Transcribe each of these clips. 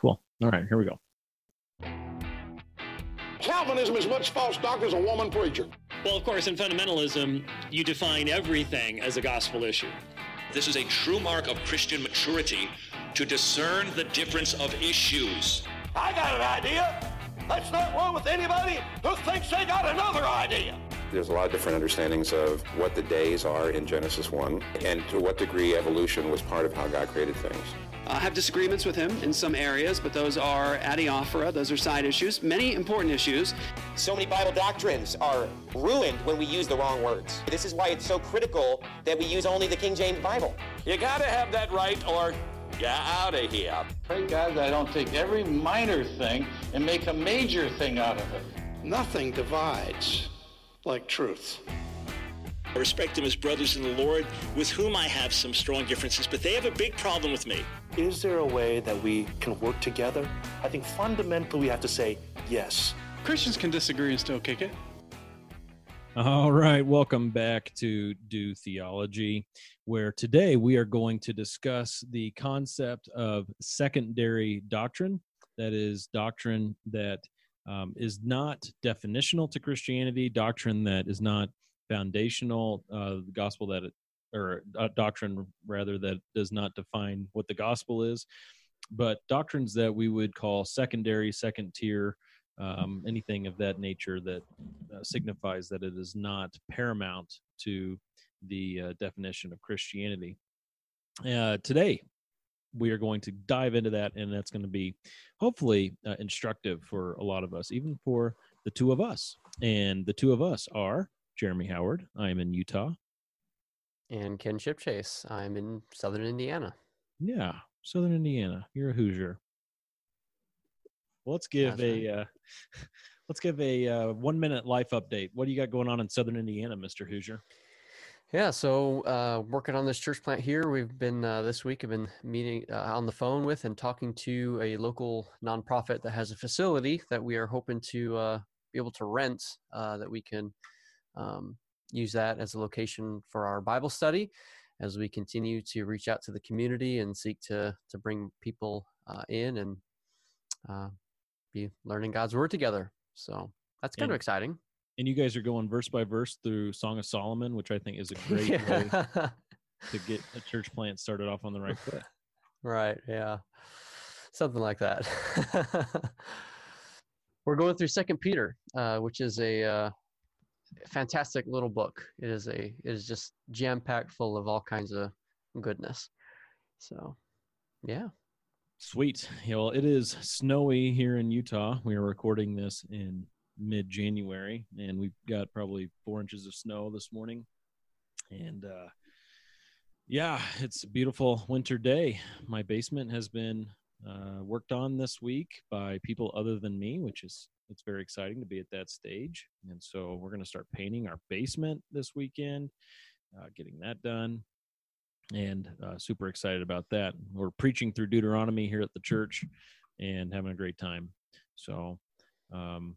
Cool. All right, here we go. Calvinism is much false doctrine as a woman preacher. Well, of course, in fundamentalism, you define everything as a gospel issue. This is a true mark of Christian maturity to discern the difference of issues. I got an idea. Let's not roll with anybody who thinks they got another idea. There's a lot of different understandings of what the days are in Genesis 1 and to what degree evolution was part of how God created things. I have disagreements with him in some areas, but those are adiaphora, those are side issues, many important issues. So many Bible doctrines are ruined when we use the wrong words. This is why it's so critical that we use only the King James Bible. You gotta have that right or get out of here. Pray God that I don't take every minor thing and make a major thing out of it. Nothing divides like truth. I respect them as brothers in the Lord, with whom I have some strong differences, but they have a big problem with me. Is there a way that we can work together? I think fundamentally we have to say yes. Christians can disagree and still kick it. All right, welcome back to Do Theology, where today we are going to discuss the concept of secondary doctrine. That is, doctrine that um, is not definitional to Christianity, doctrine that is not foundational, uh, gospel that it, or uh, doctrine rather that does not define what the gospel is, but doctrines that we would call secondary, second tier, um, anything of that nature that uh, signifies that it is not paramount to the uh, definition of Christianity. Uh, today, we are going to dive into that, and that's going to be hopefully uh, instructive for a lot of us, even for the two of us. And the two of us are Jeremy Howard. I am in Utah. And Ken Chipchase. I'm in Southern Indiana. Yeah, Southern Indiana. You're a Hoosier. Well, let's give a uh, let's give a uh, one minute life update. What do you got going on in Southern Indiana, Mister Hoosier? Yeah, so uh, working on this church plant here, we've been uh, this week. I've been meeting uh, on the phone with and talking to a local nonprofit that has a facility that we are hoping to uh, be able to rent. Uh, that we can um, use that as a location for our Bible study, as we continue to reach out to the community and seek to to bring people uh, in and be learning God's word together. So that's kind and, of exciting. And you guys are going verse by verse through Song of Solomon, which I think is a great yeah. way to get a church plant started off on the right foot. Right. Yeah. Something like that. We're going through Second Peter, uh, which is a uh, fantastic little book. It is a it is just jam packed full of all kinds of goodness. So, yeah. Sweet. Yeah, well, it is snowy here in Utah. We are recording this in mid January, and we've got probably four inches of snow this morning. And uh, yeah, it's a beautiful winter day. My basement has been uh, worked on this week by people other than me, which is it's very exciting to be at that stage. And so we're going to start painting our basement this weekend, uh, getting that done and uh, super excited about that. We're preaching through Deuteronomy here at the church and having a great time. So, um,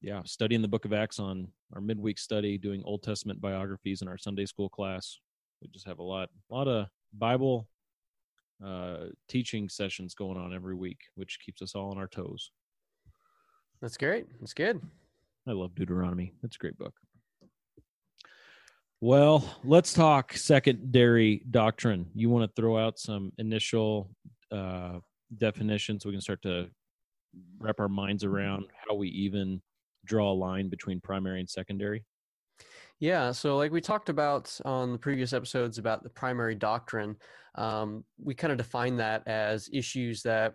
yeah, studying the book of Acts on our midweek study, doing Old Testament biographies in our Sunday school class. We just have a lot, a lot of Bible uh, teaching sessions going on every week, which keeps us all on our toes. That's great. That's good. I love Deuteronomy. That's a great book. Well, let's talk secondary doctrine. You want to throw out some initial uh, definitions so we can start to wrap our minds around how we even draw a line between primary and secondary? Yeah, so like we talked about on the previous episodes about the primary doctrine, um, we kind of define that as issues that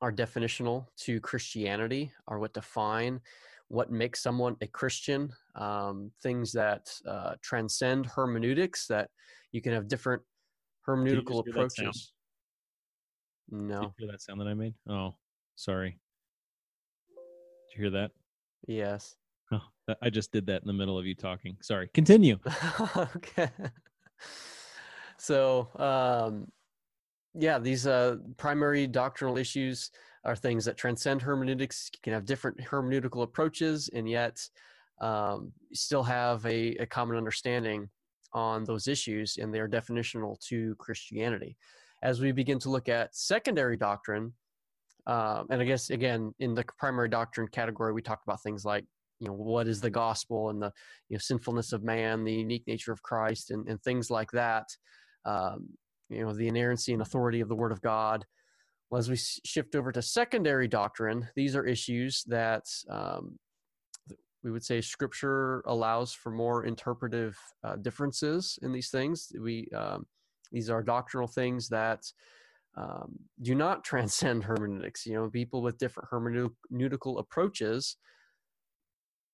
are definitional to Christianity, are what define what makes someone a Christian, um, things that uh, transcend hermeneutics, that you can have different hermeneutical approaches. No. Did you hear that sound that I made? Oh, sorry. Did you hear that? Yes. Oh, I just did that in the middle of you talking. Sorry. Continue. okay. So, um, yeah, these uh, primary doctrinal issues are things that transcend hermeneutics. You can have different hermeneutical approaches, and yet um, still have a, a common understanding on those issues, and they are definitional to Christianity. As we begin to look at secondary doctrine, um, and I guess again in the primary doctrine category, we talked about things like you know what is the gospel and the you know sinfulness of man, the unique nature of Christ, and, and things like that. Um, you know the inerrancy and authority of the Word of God. Well, as we shift over to secondary doctrine, these are issues that um, we would say Scripture allows for more interpretive uh, differences in these things. We um, these are doctrinal things that um, do not transcend hermeneutics. You know, people with different hermeneutical approaches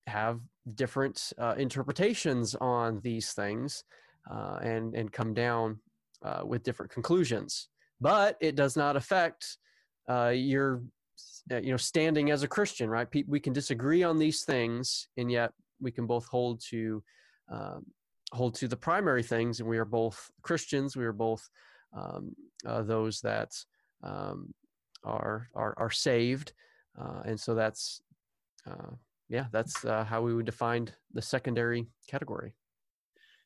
have different uh, interpretations on these things uh, and and come down uh, with different conclusions. But it does not affect uh, your uh, you know standing as a Christian, right? we can disagree on these things, and yet we can both hold to um, hold to the primary things, and we are both Christians. We are both um, uh, those that um, are, are are saved, uh, and so that's uh, yeah, that's how we would define the secondary category.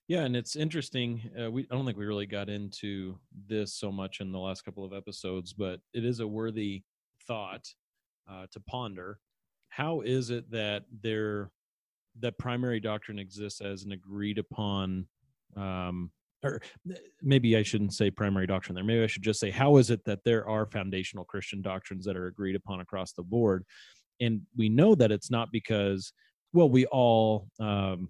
Yeah, and it's interesting. Uh, we I don't think we really got into this so much in the last couple of episodes, but it is a worthy thought uh, to ponder. How is it that there that primary doctrine exists as an agreed upon um, or maybe I shouldn't say primary doctrine there. Maybe I should just say, how is it that there are foundational Christian doctrines that are agreed upon across the board? And we know that it's not because, well, we all um,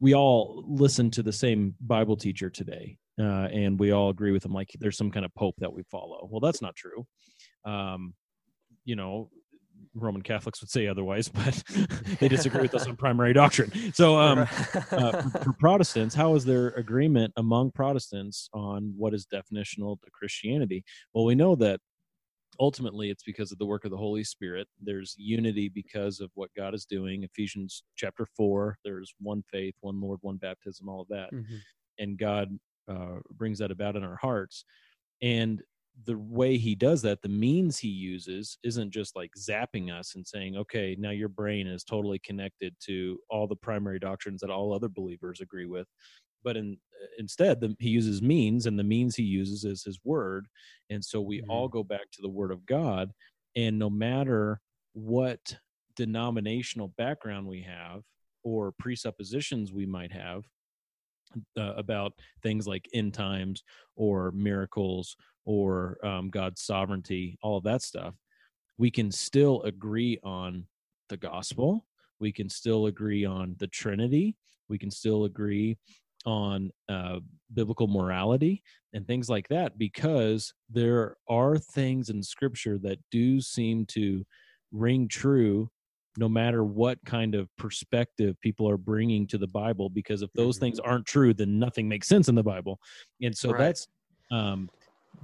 we all listen to the same Bible teacher today, uh, and we all agree with him. Like there's some kind of pope that we follow. Well, that's not true. Um, you know, Roman Catholics would say otherwise, but they disagree with us on primary doctrine. So, um, uh, for Protestants, how is there agreement among Protestants on what is definitional to Christianity? Well, we know that ultimately it's because of the work of the Holy Spirit. There's unity because of what God is doing. Ephesians chapter four, there's one faith, one Lord, one baptism, all of that. Mm-hmm. And God uh, brings that about in our hearts. And the way he does that, the means he uses isn't just like zapping us and saying, okay, now your brain is totally connected to all the primary doctrines that all other believers agree with. But in, instead, the, he uses means, and the means he uses is his word. And so we mm-hmm. all go back to the word of God. And no matter what denominational background we have or presuppositions we might have, uh, about things like end times or miracles or um, God's sovereignty, all of that stuff, we can still agree on the gospel. We can still agree on the Trinity. We can still agree on uh, biblical morality and things like that because there are things in Scripture that do seem to ring true no matter what kind of perspective people are bringing to the bible because if those mm-hmm. things aren't true then nothing makes sense in the bible and so right. that's um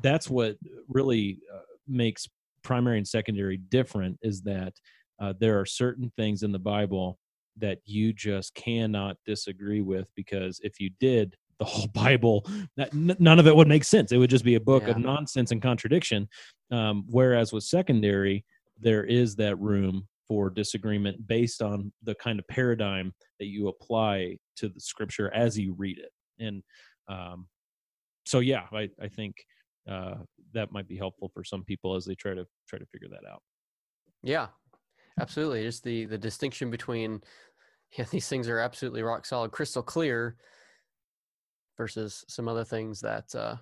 that's what really uh, makes primary and secondary different is that uh, there are certain things in the bible that you just cannot disagree with because if you did the whole bible that, n- none of it would make sense it would just be a book yeah. of nonsense and contradiction um, whereas with secondary there is that room for disagreement based on the kind of paradigm that you apply to the scripture as you read it. And um, so, yeah, I, I think uh, that might be helpful for some people as they try to try to figure that out. Yeah, absolutely. Just the the distinction between yeah, these things are absolutely rock solid, crystal clear, versus some other things that uh,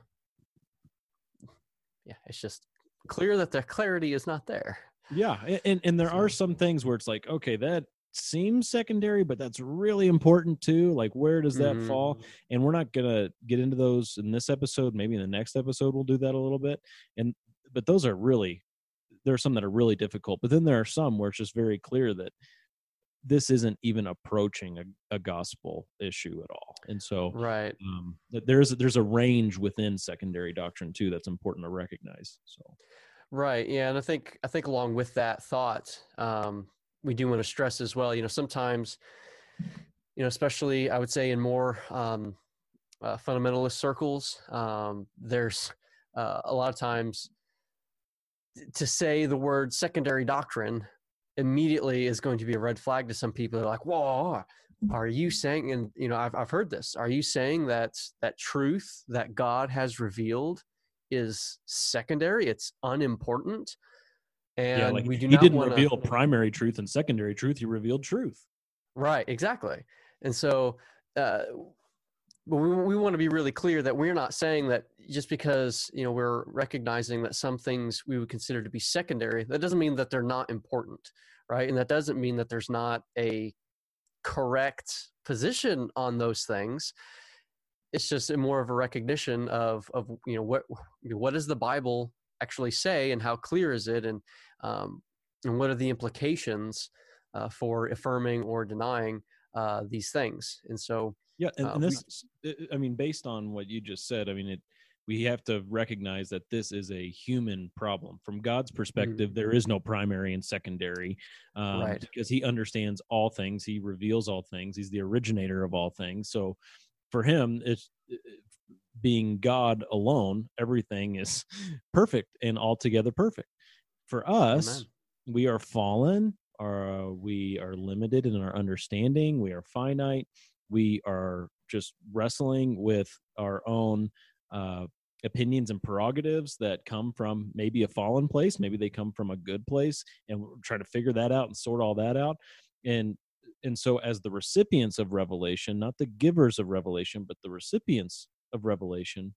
yeah, it's just clear that the clarity is not there. Yeah, and and there are some things where it's like, okay, that seems secondary, but that's really important too. Like, where does that mm-hmm. fall? And we're not gonna get into those in this episode. Maybe in the next episode we'll do that a little bit. And but those are really there are some that are really difficult. But then there are some where it's just very clear that this isn't even approaching a, a gospel issue at all. And so, right, um, there's there's a range within secondary doctrine too that's important to recognize. So. Right. Yeah, and I think I think along with that thought, um, we do want to stress as well. You know, sometimes, you know, especially I would say in more um, uh, fundamentalist circles, um, there's uh, a lot of times to say the word secondary doctrine immediately is going to be a red flag to some people. They're like, "Whoa, are you saying?" And you know, I've I've heard this. Are you saying that that truth that God has revealed is secondary, it's unimportant. And yeah, like we do he not didn't wanna, reveal primary truth and secondary truth. He revealed truth. Right, exactly. And so uh, we, we want to be really clear that we're not saying that just because you know we're recognizing that some things we would consider to be secondary, that doesn't mean that they're not important, right? And that doesn't mean that there's not a correct position on those things. It's just more of a recognition of of you know what what does the Bible actually say and how clear is it and um, and what are the implications uh, for affirming or denying uh, these things. And so, yeah, and, uh, and this, we, I mean, based on what you just said, I mean, it, we have to recognize that this is a human problem. From God's perspective, mm-hmm. there is no primary and secondary, um, right. because He understands all things. He reveals all things. He's the originator of all things. So, for Him, it's being God alone. Everything is perfect and altogether perfect. For us, Amen. we are fallen are uh, we are limited in our understanding we are finite we are just wrestling with our own uh, opinions and prerogatives that come from maybe a fallen place maybe they come from a good place and we're trying to figure that out and sort all that out. And and so as the recipients of revelation not the givers of revelation but the recipients of revelation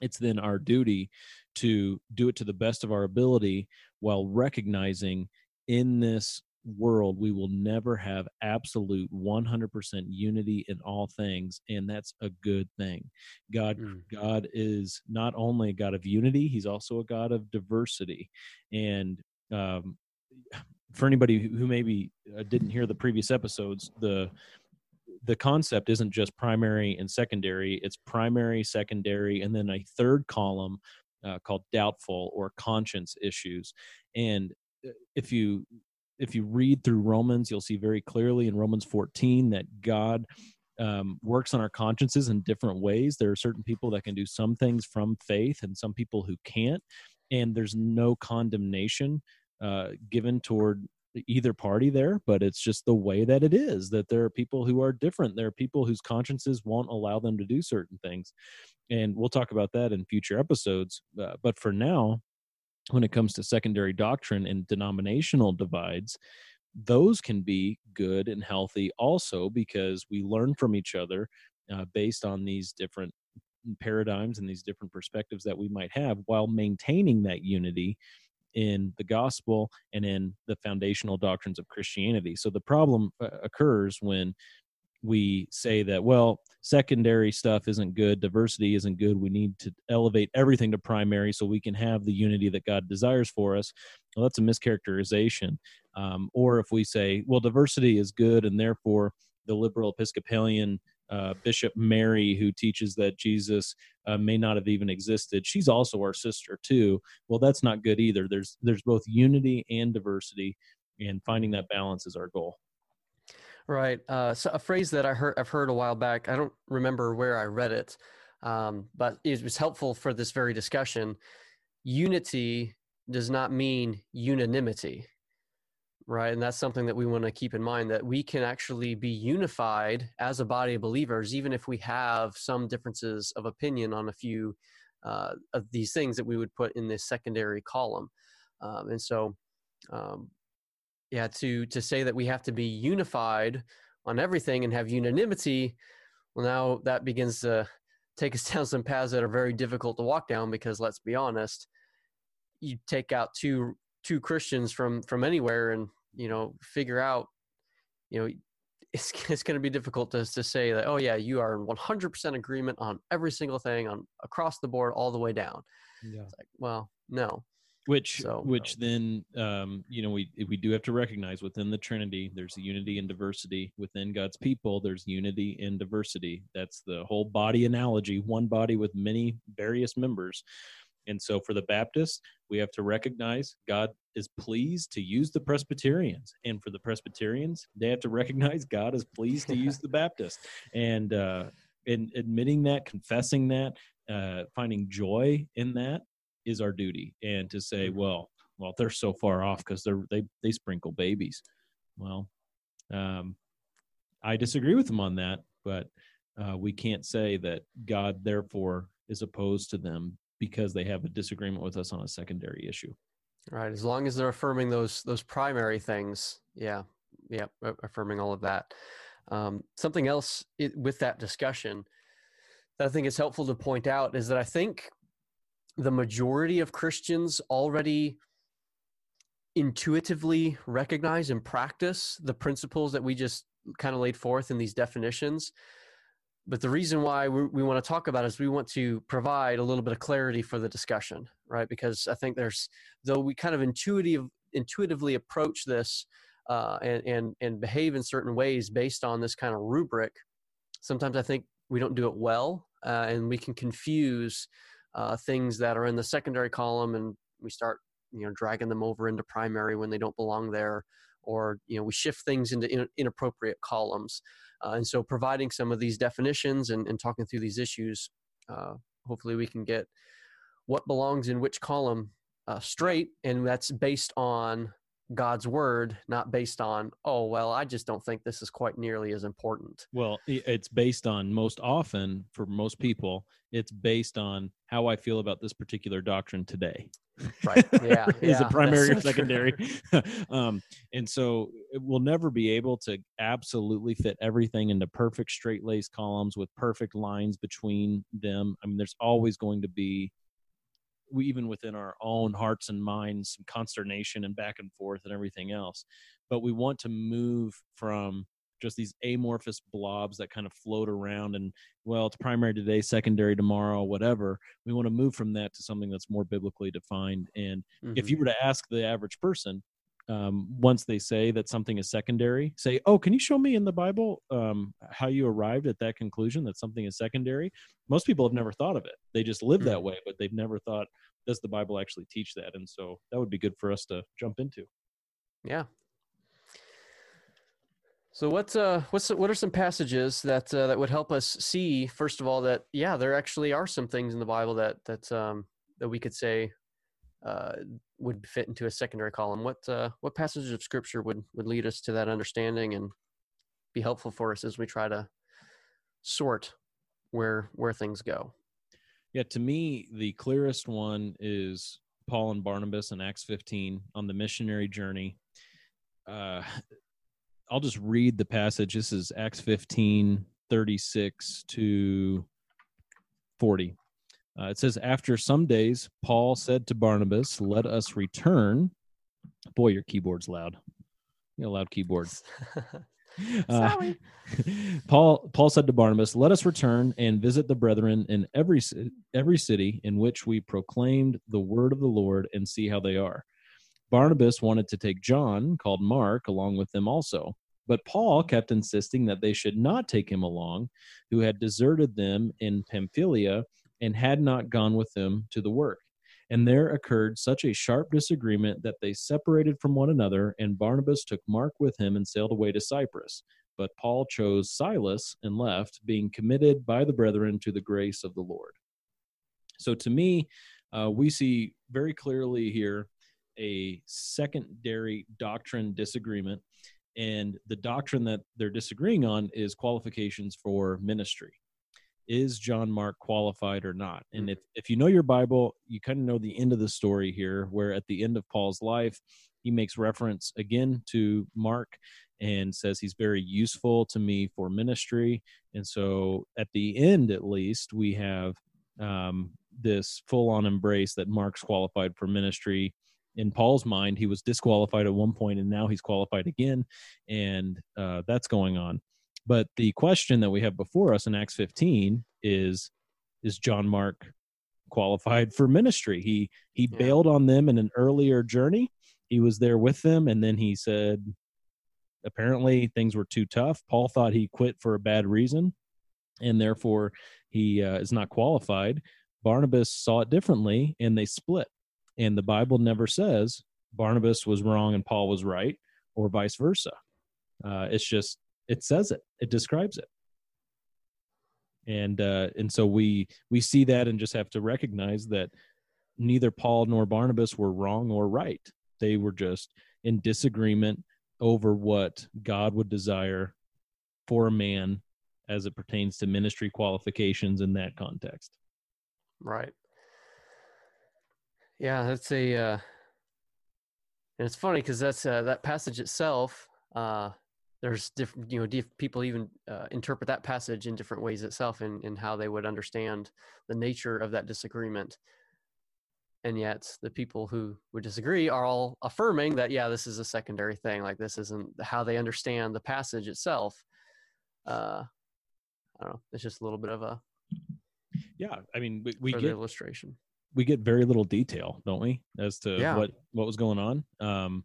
it's then our duty to do it to the best of our ability while recognizing in this world we will never have absolute 100% unity in all things and that's a good thing. God mm. god is not only a god of unity he's also a god of diversity. And um, for anybody who maybe uh, didn't hear the previous episodes the the concept isn't just primary and secondary it's primary secondary and then a third column uh, called doubtful or conscience issues. And uh, if you if you read through Romans, you'll see very clearly in Romans 14 that God um, works on our consciences in different ways. There are certain people that can do some things from faith and some people who can't. And there's no condemnation uh, given toward either party there, but it's just the way that it is that there are people who are different. There are people whose consciences won't allow them to do certain things. And we'll talk about that in future episodes. Uh, but for now, when it comes to secondary doctrine and denominational divides, those can be good and healthy also because we learn from each other uh, based on these different paradigms and these different perspectives that we might have while maintaining that unity in the gospel and in the foundational doctrines of Christianity. So the problem uh, occurs when we say that well secondary stuff isn't good diversity isn't good we need to elevate everything to primary so we can have the unity that god desires for us well that's a mischaracterization. Um, or if we say well diversity is good and therefore the liberal episcopalian uh, bishop mary who teaches that jesus uh, may not have even existed she's also our sister too well that's not good either. There's there's both unity and diversity and finding that balance is our goal Right. Uh, so a phrase that I heard I've heard a while back. I don't remember where I read it, um, but it was helpful for this very discussion. Unity does not mean unanimity, right? And that's something that we want to keep in mind that we can actually be unified as a body of believers, even if we have some differences of opinion on a few uh, of these things that we would put in this secondary column. Um, and so um, yeah to to say that we have to be unified on everything and have unanimity well now that begins to take us down some paths that are very difficult to walk down because let's be honest you take out two two christians from from anywhere and you know figure out you know it's, it's going to be difficult to, to say that oh yeah you are in 100% agreement on every single thing on across the board all the way down yeah. it's like well no which so, which then um, you know we we do have to recognize within the trinity there's unity and diversity. Within god's people there's unity and diversity. That's the whole body analogy one body with many various members. And so for the baptists we have to recognize god is pleased to use the presbyterians. And for the presbyterians they have to recognize god is pleased to use the baptists. And uh and admitting that confessing that uh finding joy in that is our duty and to say mm-hmm. well well they're so far off because they're they they sprinkle babies well um i disagree with them on that but uh, we can't say that god therefore is opposed to them because they have a disagreement with us on a secondary issue. Right. As long as they're affirming those those primary things, yeah, yeah, affirming all of that. Um, something else it, with that discussion that I think is helpful to point out is that I think the majority of Christians already intuitively recognize and practice the principles that we just kind of laid forth in these definitions. But the reason why we, want to talk about is we want to provide a little bit of clarity for the discussion, right? Because I think there's, though we kind of intuitive, intuitively approach this uh, and, and, and behave in certain ways based on this kind of rubric, sometimes I think we don't do it well uh, and we can confuse uh, things that are in the secondary column and we start you know dragging them over into primary when they don't belong there or you know we shift things into in, inappropriate columns. Uh, and so providing some of these definitions and, and talking through these issues uh, hopefully we can get what belongs in which column uh, straight and that's based on God's word, not based on, oh, well, I just don't think this is quite nearly as important. Well, it's based on most often for most people, it's based on how I feel about this particular doctrine today. Right. Yeah. is yeah, it primary or secondary? um, and so we'll never be able to absolutely fit everything into perfect straight laced columns with perfect lines between them. I mean, there's always going to be we even within our own hearts and minds some consternation and back and forth and everything else but we want to move from just these amorphous blobs that kind of float around and well it's primary today secondary tomorrow whatever we want to move from that to something that's more biblically defined and mm-hmm. if you mm-hmm. were to ask the average person um, once they say that something is secondary, say, "Oh, can you show me in the Bible um, how you arrived at that conclusion that something is secondary?" Most people have never thought of it; they just live that mm. way, but they've never thought, "Does the Bible actually teach that?" And so that would be good for us to jump into. Yeah. So what's uh what's what are some passages that uh, that would help us see first of all that yeah there actually are some things in the Bible that that um that we could say uh, would fit into a secondary column. What uh, what passages of scripture would would lead us to that understanding and be helpful for us as we try to sort where where things go? Yeah, to me, the clearest one is Paul and Barnabas in Acts 15 on the missionary journey. Uh, I'll just read the passage. This is Acts 15, 36 to 40. Uh, it says, After some days, Paul said to Barnabas, Let us return. Boy, your keyboard's loud. You a loud keyboard. Uh, Paul Paul said to Barnabas, "Let us return and visit the brethren in every every city in which we proclaimed the word of the Lord and see how they are." Barnabas wanted to take John, called Mark, along with them also. But Paul kept insisting that they should not take him along, who had deserted them in Pamphylia and had not gone with them to the work. And there occurred such a sharp disagreement that they separated from one another, and Barnabas took Mark with him and sailed away to Cyprus. But Paul chose Silas and left, being committed by the brethren to the grace of the Lord. So to me, uh, we see very clearly here a secondary doctrine disagreement. And the doctrine that they're disagreeing on is qualifications for ministry is John Mark qualified or not? And mm. if, if you know your Bible, you kind of know the end of the story here, where at the end of Paul's life, he makes reference again to Mark and says he's very useful to me for ministry. And so at the end, at least, we have um, this full on embrace that Mark's qualified for ministry. In Paul's mind, he was disqualified at one point and now he's qualified again. And uh, that's going on. But the question that we have before us in Acts 15 is is John Mark qualified for ministry? He he yeah. bailed on them in an earlier journey. He was there with them and then he said apparently things were too tough. Paul thought he quit for a bad reason and therefore he uh, is not qualified. Barnabas saw it differently and they split. And the Bible never says Barnabas was wrong and Paul was right or vice versa. Uh, it's just it says it it describes it and uh and so we we see that and just have to recognize that neither paul nor barnabas were wrong or right they were just in disagreement over what god would desire for a man as it pertains to ministry qualifications in that context right Yeah, that's a. Uh, and it's funny because that's uh, that passage itself. Uh, there's different, you know, diff- people even uh, interpret that passage in different ways itself, in in how they would understand the nature of that disagreement. And yet, the people who would disagree are all affirming that, yeah, this is a secondary thing. Like this isn't how they understand the passage itself. Uh, I don't know. It's just a little bit of a yeah. I mean, we, we get illustration. we get very little detail, don't we, as to Yeah. what what was going on. Um,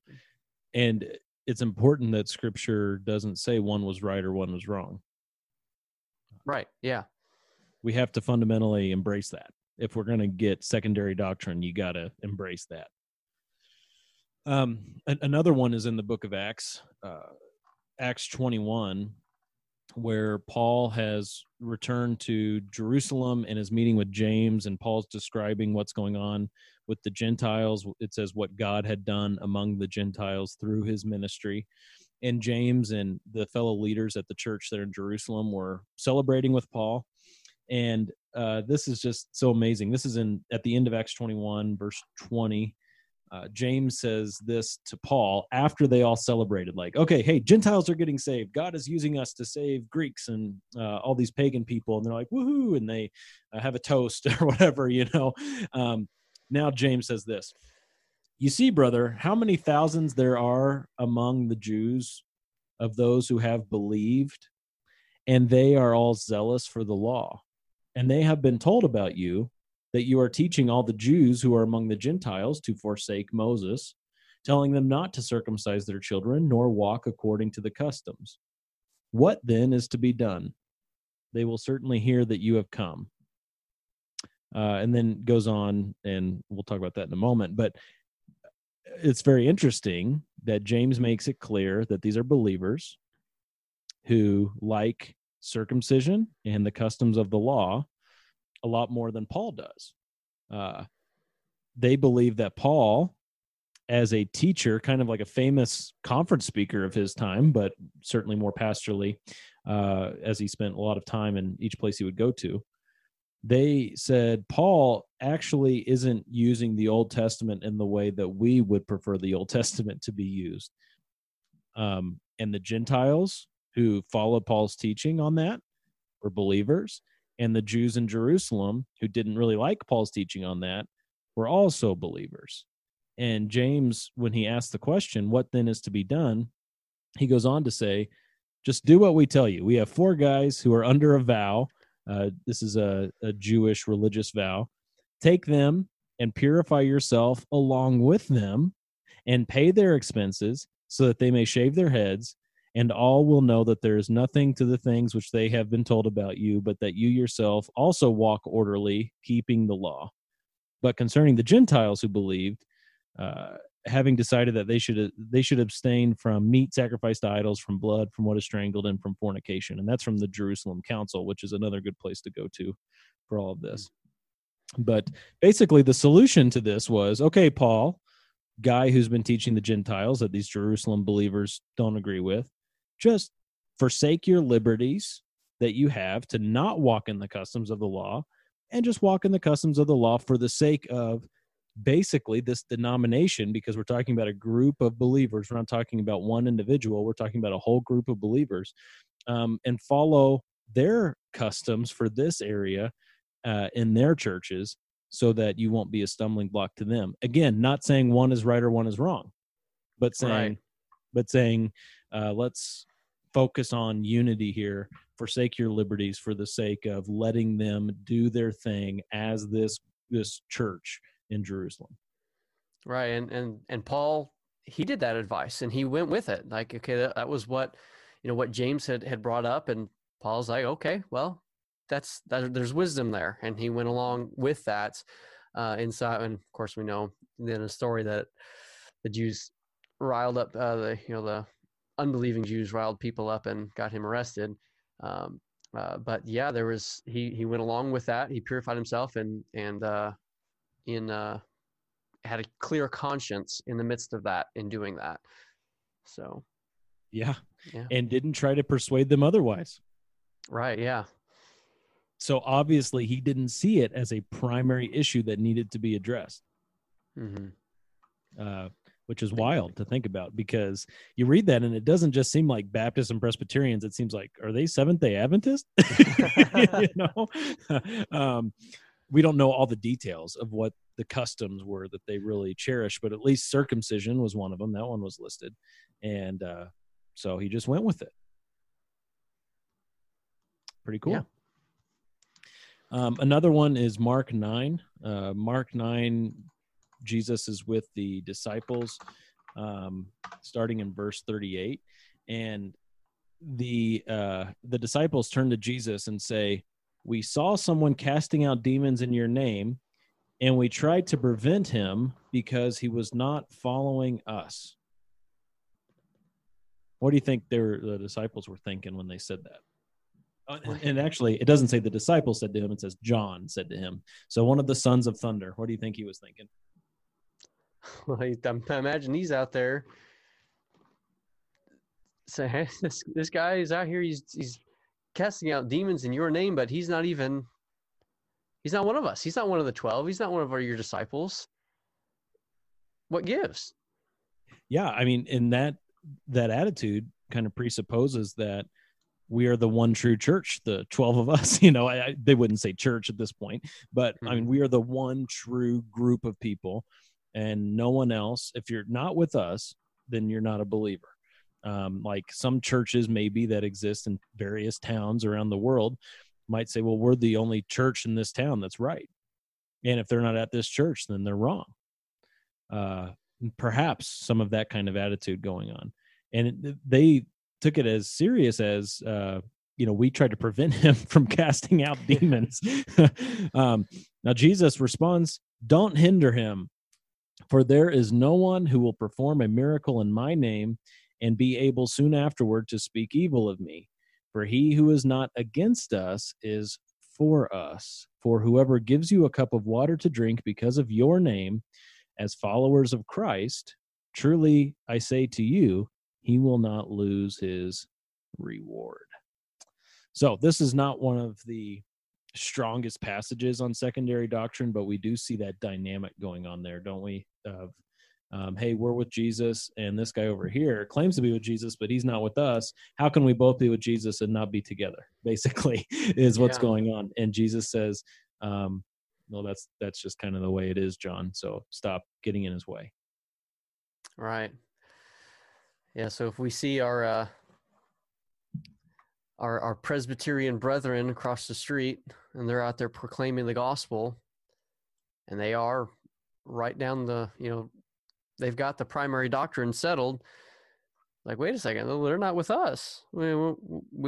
and it's important that Scripture doesn't say one was right or one was wrong. Right. Yeah. We have to fundamentally embrace that. If we're going to get secondary doctrine, you got to embrace that. Um, another one is in the book of Acts, uh, Acts 21, where Paul has returned to Jerusalem and is meeting with James, and Paul's describing what's going on with the Gentiles. It says what God had done among the Gentiles through his ministry. And James and the fellow leaders at the church there in Jerusalem were celebrating with Paul. And uh, this is just so amazing. This is in at the end of Acts 21, verse 20 uh, James says this to Paul after they all celebrated, like, okay, hey, Gentiles are getting saved. God is using us to save Greeks and uh, all these pagan people. And they're like, woohoo. And they uh, have a toast or whatever, you know. Um, now, James says this You see, brother, how many thousands there are among the Jews of those who have believed, and they are all zealous for the law. And they have been told about you that you are teaching all the Jews who are among the Gentiles to forsake Moses, telling them not to circumcise their children nor walk according to the customs. What then is to be done? They will certainly hear that you have come. Uh, and then goes on, and we'll talk about that in a moment. But it's very interesting that James makes it clear that these are believers who like circumcision and the customs of the law a lot more than Paul does. Uh, they believe that Paul, as a teacher, kind of like a famous conference speaker of his time, but certainly more pastorally, uh, as he spent a lot of time in each place he would go to, they said Paul actually isn't using the Old Testament in the way that we would prefer the Old Testament to be used. Um, and the Gentiles who followed Paul's teaching on that were believers and the Jews in Jerusalem who didn't really like Paul's teaching on that were also believers. And James, when he asked the question, What then is to be done? he goes on to say, Just do what we tell you. We have four guys who are under a vow. Uh, this is a, a Jewish religious vow. Take them and purify yourself along with them and pay their expenses so that they may shave their heads and all will know that there is nothing to the things which they have been told about you, but that you yourself also walk orderly, keeping the law. But concerning the Gentiles who believed, uh, having decided that they should uh, they should abstain from meat sacrificed to idols, from blood, from what is strangled, and from fornication, and that's from the Jerusalem Council, which is another good place to go to for all of hmm. this. But basically, the solution to this was okay, Paul, guy who's been teaching the Gentiles that these Jerusalem believers don't agree with, just forsake your liberties that you have to not walk in the customs of the law and just walk in the customs of the law for the sake of basically this denomination because we're talking about a group of believers we're not talking about one individual we're talking about a whole group of believers um, and follow their customs for this area uh, in their churches so that you won't be a stumbling block to them again not saying one is right or one is wrong but saying Right. but saying uh, let's focus on unity here forsake your liberties for the sake of letting them do their thing as this this church in jerusalem Right. And and and Paul he did that advice and he went with it. Like, okay, that, that was what you know what James had had brought up, and Paul's like, okay, well, that's that there's wisdom there. And he went along with that. Uh inside and of course we know then a story that the Jews riled up uh the you know the unbelieving Jews riled people up and got him arrested. Um uh, but yeah, there was he he went along with that. He purified himself and and uh in uh had a clear conscience in the midst of that in doing that. So, yeah yeah. and didn't try to persuade them otherwise Right, yeah. so obviously he didn't see it as a primary issue that needed to be addressed Mm-hmm. Uh, which is wild to think about because you read that and it doesn't just seem like Baptists and Presbyterians. It seems like are they Seventh Day Adventist? you know, um, we don't know all the details of what the customs were that they really cherished, but at least circumcision was one of them. That one was listed, and uh, so he just went with it. Pretty cool. Yeah. Um, another one is Mark 9. Uh, Mark 9, Jesus is with the disciples, um, starting in verse 38. And the uh, the disciples turn to Jesus and say, "We saw someone casting out demons in your name, and we tried to prevent him because he was not following us." What do you think their the disciples were thinking when they said that? Uh, and, actually, it doesn't say the disciples said to him; it says John said to him. So one of the sons of thunder. What do you think he was thinking? Well, I imagine he's out there. Say, hey, this this guy is out here. He's he's casting out demons in your name, but he's not even. He's not one of us. He's not one of the twelve. He's not one of our your disciples. What gives? Yeah, I mean, in that that attitude kind of presupposes that we are the one true church the 12 of us you know I, I, they wouldn't say church at this point but mm-hmm. i mean we are the one true group of people and no one else if you're not with us then you're not a believer um, like some churches maybe that exist in various towns around the world might say well we're the only church in this town that's right. And if they're not at this church then they're wrong. Uh, perhaps some of that kind of attitude going on. And they took it as serious as uh, you know we tried to prevent him from casting out demons. Um, now jesus responds don't hinder him for there is no one who will perform a miracle in my name and be able soon afterward to speak evil of me for he who is not against us is for us for whoever gives you a cup of water to drink because of your name as followers of Christ, truly I say to you, he will not lose his reward. So, this is not one of the strongest passages on secondary doctrine, but we do see that dynamic going on there, don't we? Um, hey, we're with Jesus, and this guy over here claims to be with Jesus, but he's not with us. How can we both be with Jesus and not be together? Basically, is what's yeah. going on. And Jesus says, um, well that's that's just kind of the way it is john so stop getting in his way right yeah so if we see our uh our our presbyterian brethren across the street and they're out there proclaiming the gospel and they are right down the you know they've got the primary doctrine settled like wait a second they're not with us I mean,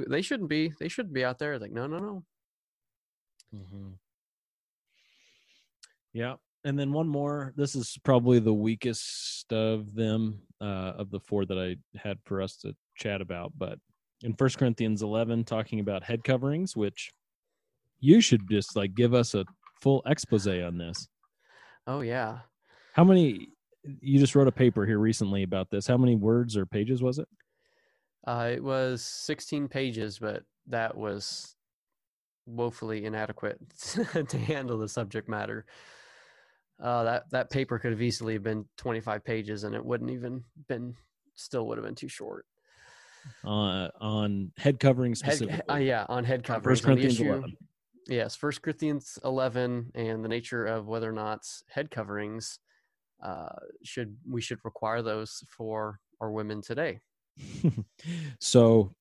they shouldn't be they shouldn't be out there like no no no mm-hmm. Yeah. And then one more. This is probably the weakest of them, uh, of the four that I had for us to chat about. But in First Corinthians 11, talking about head coverings, which you should just like give us a full expose on this. Oh, yeah. How many? You just wrote a paper here recently about this. How many words or pages was it? Uh, it was 16 pages, but that was woefully inadequate to handle the subject matter uh, that that paper could have easily been 25 pages and it wouldn't even been still would have been too short uh, on head covering specifically head, uh, yeah on head covering first corinthians 11 yes first corinthians 11 and the nature of whether or not head coverings uh, should we should require those for our women today so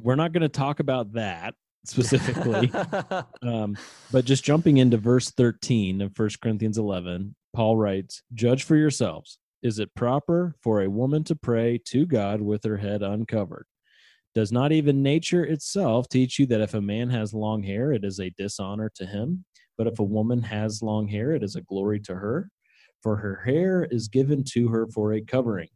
we're not going to talk about that specifically. um, but just jumping into verse 13 of First Corinthians 11, Paul writes, Judge for yourselves. Is it proper for a woman to pray to God with her head uncovered? Does not even nature itself teach you that if a man has long hair, it is a dishonor to him? But if a woman has long hair, it is a glory to her, for her hair is given to her for a covering.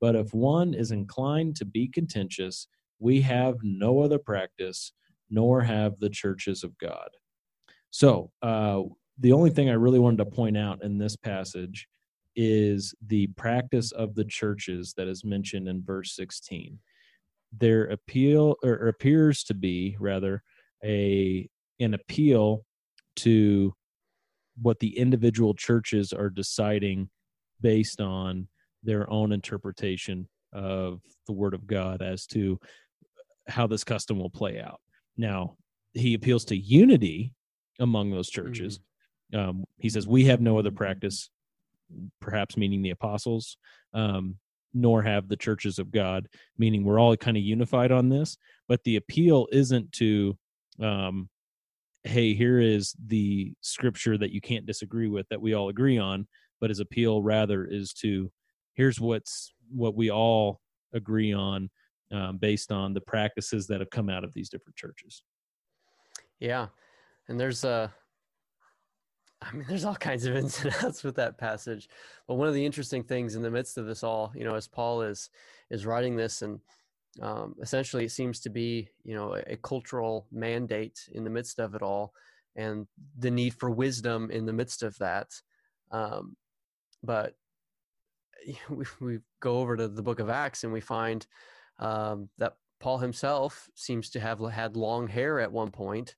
But if one is inclined to be contentious, we have no other practice nor have the churches of God. So, uh, the only thing I really wanted to point out in this passage is the practice of the churches that is mentioned in verse 16. There appeal or appears to be rather a an appeal to what the individual churches are deciding based on their own interpretation of the word of God as to how this custom will play out. Now, he appeals to unity among those churches. Mm-hmm. Um, he says, We have no other practice, perhaps meaning the apostles, um, nor have the churches of God, meaning we're all kind of unified on this. But the appeal isn't to, um, hey, here is the scripture that you can't disagree with that we all agree on, but his appeal rather is to, here's what's what we all agree on um, based on the practices that have come out of these different churches. Yeah, and there's a, uh, I mean, there's all kinds of ins and outs with that passage. But one of the interesting things in the midst of this all, you know, as Paul is is writing this, and um, essentially it seems to be, you know, a, a cultural mandate in the midst of it all, and the need for wisdom in the midst of that. Um, but we, we go over to the book of Acts and we find um, that Paul himself seems to have had long hair at one point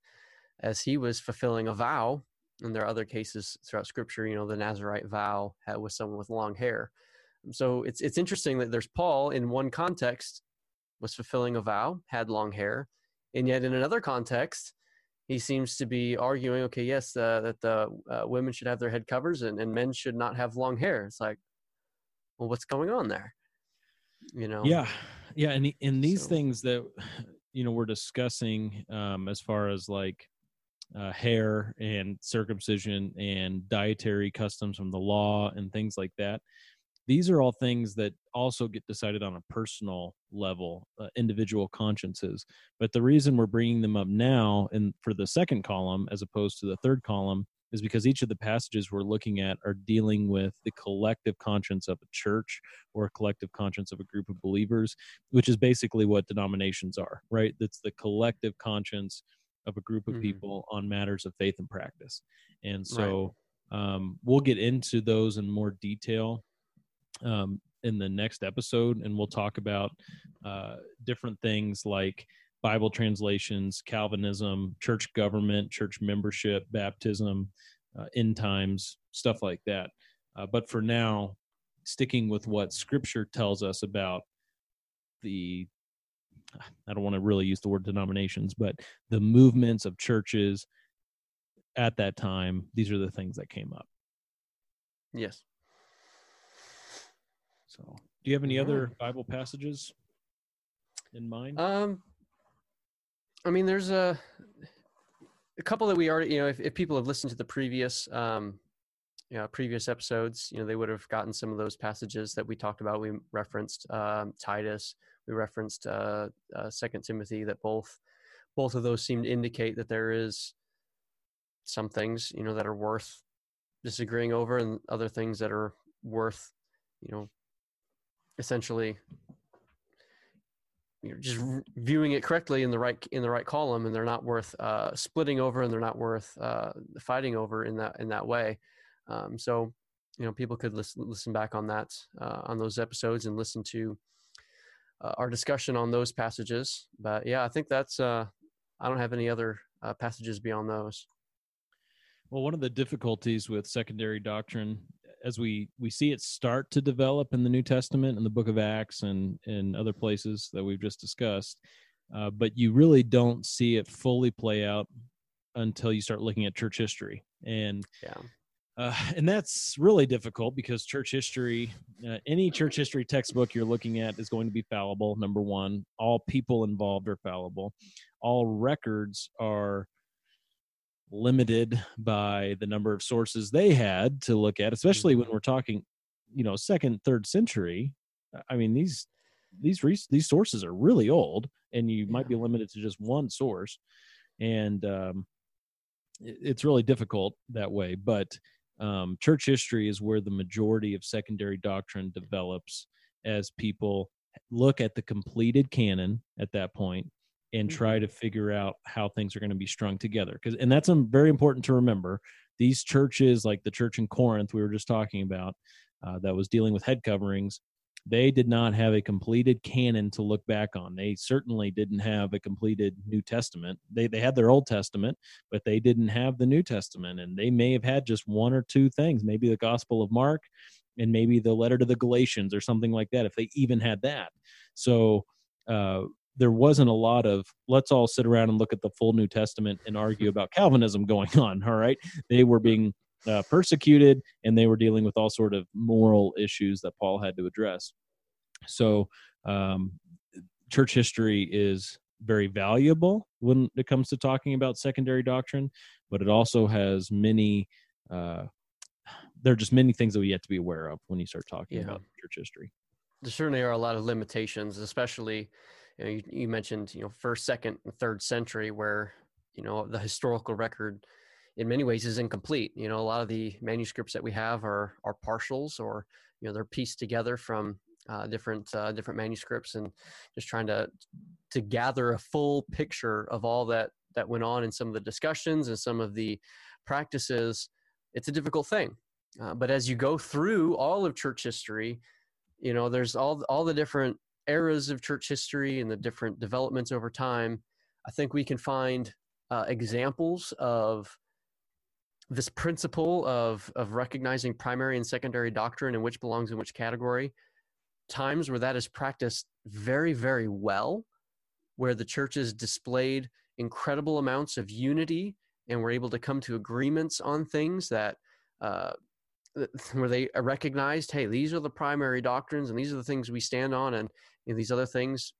as he was fulfilling a vow. And there are other cases throughout scripture, you know, the Nazarite vow had with someone with long hair. So it's, it's interesting that there's Paul in one context was fulfilling a vow, had long hair. And yet in another context, he seems to be arguing, okay, yes, uh, that the uh, women should have their head covers and, and men should not have long hair. It's like, well, what's going on there? You know? Yeah, yeah, and in these so. things that you know we're discussing um, as far as like uh, hair and circumcision and dietary customs from the law and things like that. These are all things that also get decided on a personal level, uh, individual consciences. But the reason we're bringing them up now and for the second column as opposed to the third column is because each of the passages we're looking at are dealing with the collective conscience of a church or a collective conscience of a group of believers, which is basically what denominations are, right? That's the collective conscience of a group of mm-hmm. people on matters of faith and practice. And so right. um, we'll get into those in more detail um, in the next episode, and we'll talk about uh, different things like Bible translations, Calvinism, church government, church membership, baptism, uh, end times, stuff like that. Uh, but for now, sticking with what Scripture tells us about the I don't want to really use the word denominations, but the movements of churches at that time, these are the things that came up. Yes. So, do you have any other Bible passages in mind? Um, I mean, there's a a couple that we already, you know, if, if people have listened to the previous, um, you know, previous episodes, you know, they would have gotten some of those passages that we talked about. We referenced um, Titus, we referenced uh, uh, Second Timothy. That both both of those seem to indicate that there is some things, you know, that are worth disagreeing over, and other things that are worth, you know, essentially you know, just viewing it correctly in the right in the right column, and they're not worth uh, splitting over, and they're not worth uh, fighting over in that in that way. Um, so, you know, people could listen listen back on that uh, on those episodes and listen to uh, our discussion on those passages. But yeah, I think that's. Uh, I don't have any other uh, passages beyond those. Well, one of the difficulties with secondary doctrine as we we see it start to develop in the New Testament in the Book of Acts and in other places that we've just discussed, uh, but you really don't see it fully play out until you start looking at church history and yeah. Uh, and that's really difficult because church history, uh, any church history textbook you're looking at is going to be fallible. Number one, all people involved are fallible. All records are limited by the number of sources they had to look at, especially when mm-hmm. we're talking, you know, second, third century. I mean, these these these sources are really old, and you yeah. might be limited to just one source, and um, it, it's really difficult that way. But um, church history is where the majority of secondary doctrine develops as people look at the completed canon at that point and try mm-hmm. to figure out how things are going to be strung together because and that's um, very important to remember these churches like the church in corinth we were just talking about uh, that was dealing with head coverings they did not have a completed canon to look back on. They certainly didn't have a completed New Testament. They they had their Old Testament, but they didn't have the New Testament, and they may have had just one or two things, maybe the Gospel of Mark, and maybe the letter to the Galatians or something like that, if they even had that. So. Uh, there wasn't a lot of let's all sit around and look at the full New Testament and argue about Calvinism going on. All right, they were being uh, persecuted and they were dealing with all sort of moral issues that Paul had to address. So, um, church history is very valuable when it comes to talking about secondary doctrine, but it also has many. Uh, there are just many things that we have to be aware of when you start talking yeah. about church history. There certainly are a lot of limitations, especially you, know, you, you mentioned you know first, second, and third century, where you know the historical record in many ways is incomplete. You know, a lot of the manuscripts that we have are are partials, or you know, they're pieced together from uh, different uh, different manuscripts, and just trying to to gather a full picture of all that that went on in some of the discussions and some of the practices. It's a difficult thing, uh, but as you go through all of church history, you know, there's all all the different eras of church history and the different developments over time. I think we can find uh, examples of this principle of of recognizing primary and secondary doctrine and which belongs in which category times where that is practiced very very well where the church churches displayed incredible amounts of unity and were able to come to agreements on things that uh, Uh, where they uh, recognized hey these are the primary doctrines and these are the things we stand on and you know, these other things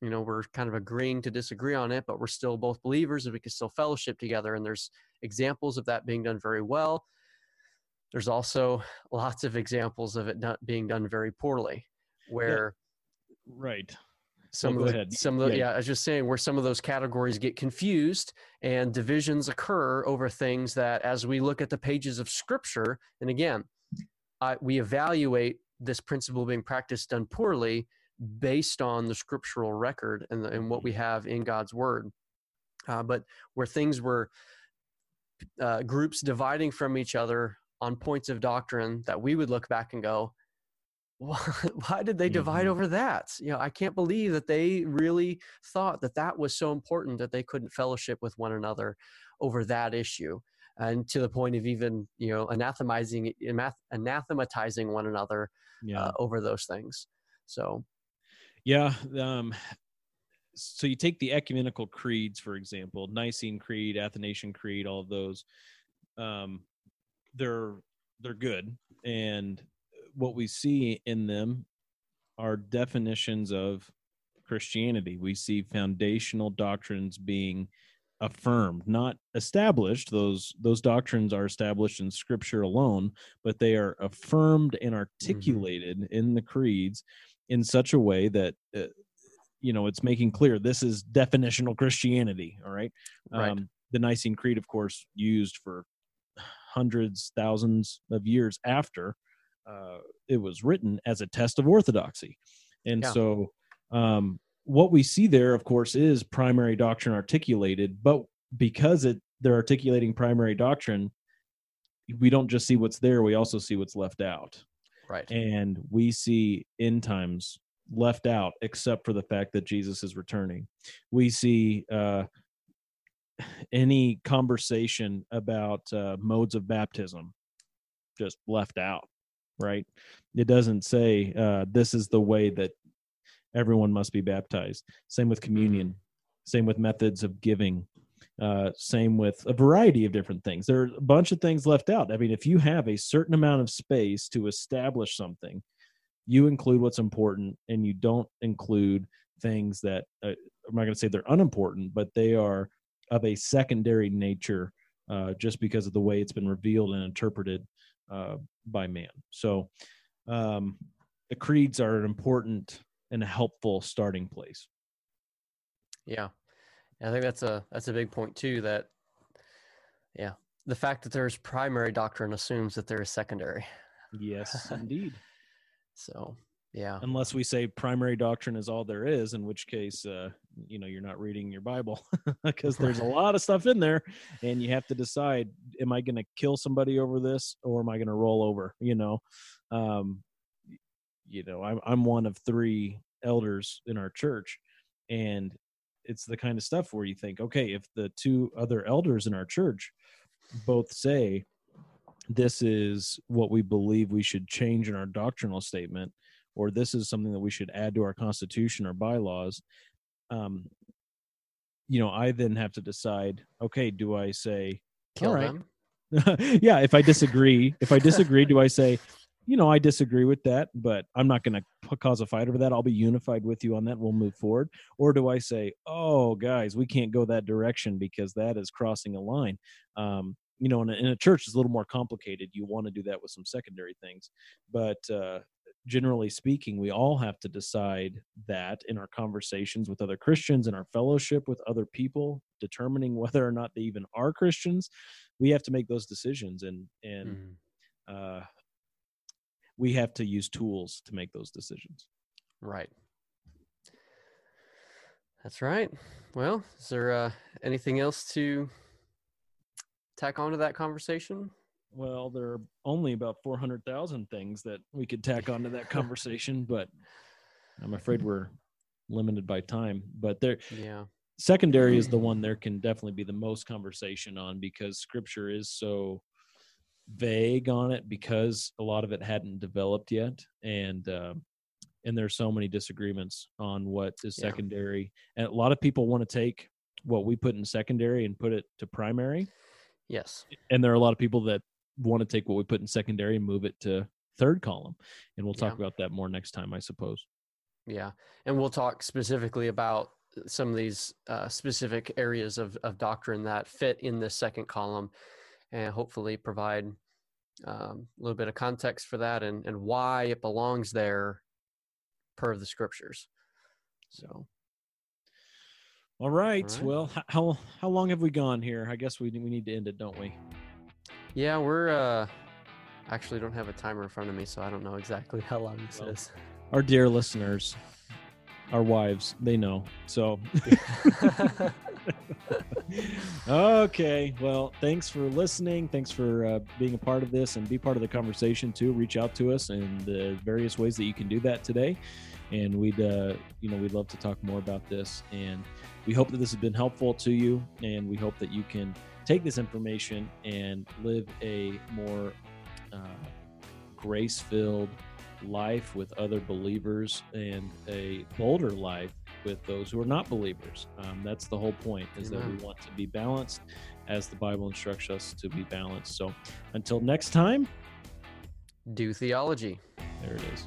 you know we're kind of agreeing to disagree on it but we're still both believers and we can still fellowship together and there's examples of that being done very well there's also lots of examples of it not being done very poorly where yeah. right some well, of the, ahead. some of the, yeah. yeah, I was just saying where some of those categories get confused and divisions occur over things that as we look at the pages of scripture, and again, I, we evaluate this principle being practiced done poorly based on the scriptural record and, the, and what we have in God's word. Uh, but where things were uh, groups dividing from each other on points of doctrine that we would look back and go, why did they divide mm-hmm. over that? You know, I can't believe that they really thought that that was so important that they couldn't fellowship with one another over that issue, and to the point of even you know anathematizing anathematizing one another yeah. uh, over those things. So, yeah. Um, so you take the ecumenical creeds, for example, Nicene Creed, Athanasian Creed, all of those. Um, they're they're good and what we see in them are definitions of Christianity. We see foundational doctrines being affirmed, not established. Those those doctrines are established in Scripture alone, but they are affirmed and mm-hmm. articulated mm-hmm. in the creeds in such a way that. Uh, you know, it's making clear this is definitional Christianity. All right. right. Um, the Nicene Creed, of course, used for hundreds, thousands of years after uh, it was written as a test of orthodoxy. And yeah. so, um, what we see there, of course, is primary doctrine articulated, but because it they're articulating primary doctrine, we don't just see what's there; we also see what's left out. Right. And we see end times left out, except for the fact that Jesus is returning. We see uh, any conversation about uh, modes of baptism just left out right? It doesn't say uh, this is the way that everyone must be baptized. Same with communion. Same with methods of giving. Uh, same with a variety of different things. There are a bunch of things left out. I mean, if you have a certain amount of space to establish something, you include what's important and you don't include things that uh, I'm not going to say they're unimportant, but they are of a secondary nature uh, just because of the way it's been revealed and interpreted uh, by man. So um, the creeds are an important and a helpful starting place. Yeah, I think that's a that's a big point too. That yeah, the fact that there's primary doctrine assumes that there is secondary. Yes, indeed. so yeah. unless we say primary doctrine is all there is in which case uh you know you're not reading your bible because there's a lot of stuff in there and you have to decide am i going to kill somebody over this or am i going to roll over you know? Um you know I'm I'm one of three elders in our church, and it's the kind of stuff where you think, okay, if the two other elders in our church both say this is what we believe we should change in our doctrinal statement, or this is something that we should add to our constitution or bylaws, um, you know, I then have to decide, okay, do I say, Kill all right, them. yeah, if I disagree, if I disagree, do I say, you know, I disagree with that, but I'm not going to cause a fight over that. I'll be unified with you on that. We'll move forward. Or do I say, oh, guys, we can't go that direction because that is crossing a line? Um, you know, in a, in a church, it's a little more complicated. You want to do that with some secondary things, but uh, generally speaking, we all have to decide that in our conversations with other Christians, in our fellowship with other people, determining whether or not they even are Christians. We have to make those decisions, and and uh, we have to use tools to make those decisions. Right. That's right. Well, is there uh, anything else to tack onto that conversation? Well, there are only about 400,000 things that we could tack onto that conversation, but I'm afraid we're limited by time. But there, Yeah. secondary is the one there can definitely be the most conversation on because scripture is so vague on it because a lot of it hadn't developed yet and uh, and there's so many disagreements on what is Yeah. secondary and a lot of people want to take what we put in secondary and put it to primary Yes. and there are a lot of people that want to take what we put in secondary and move it to third column and we'll talk Yeah. about that more next time i suppose Yeah, and we'll talk specifically about some of these uh, specific areas of, of doctrine that fit in this second column, and hopefully provide um, a little bit of context for that and, and why it belongs there per the scriptures. So all right, right. well how how long have we gone here i guess we we need to end it don't we yeah, we're uh, actually don't have a timer in front of me, so I don't know exactly how long this Well, is. our dear listeners our wives they know so okay well thanks for listening thanks for uh, being a part of this and be part of the conversation too reach out to us in the various ways that you can do that today and we'd uh, you know we'd love to talk more about this and we hope that this has been helpful to you and we hope that you can take this information and live a more uh, grace filled life with other believers and a bolder life with those who are not believers. Um, that's the whole point is that we want to be balanced as the Bible instructs us to be balanced. So until next time, Do theology. there it is.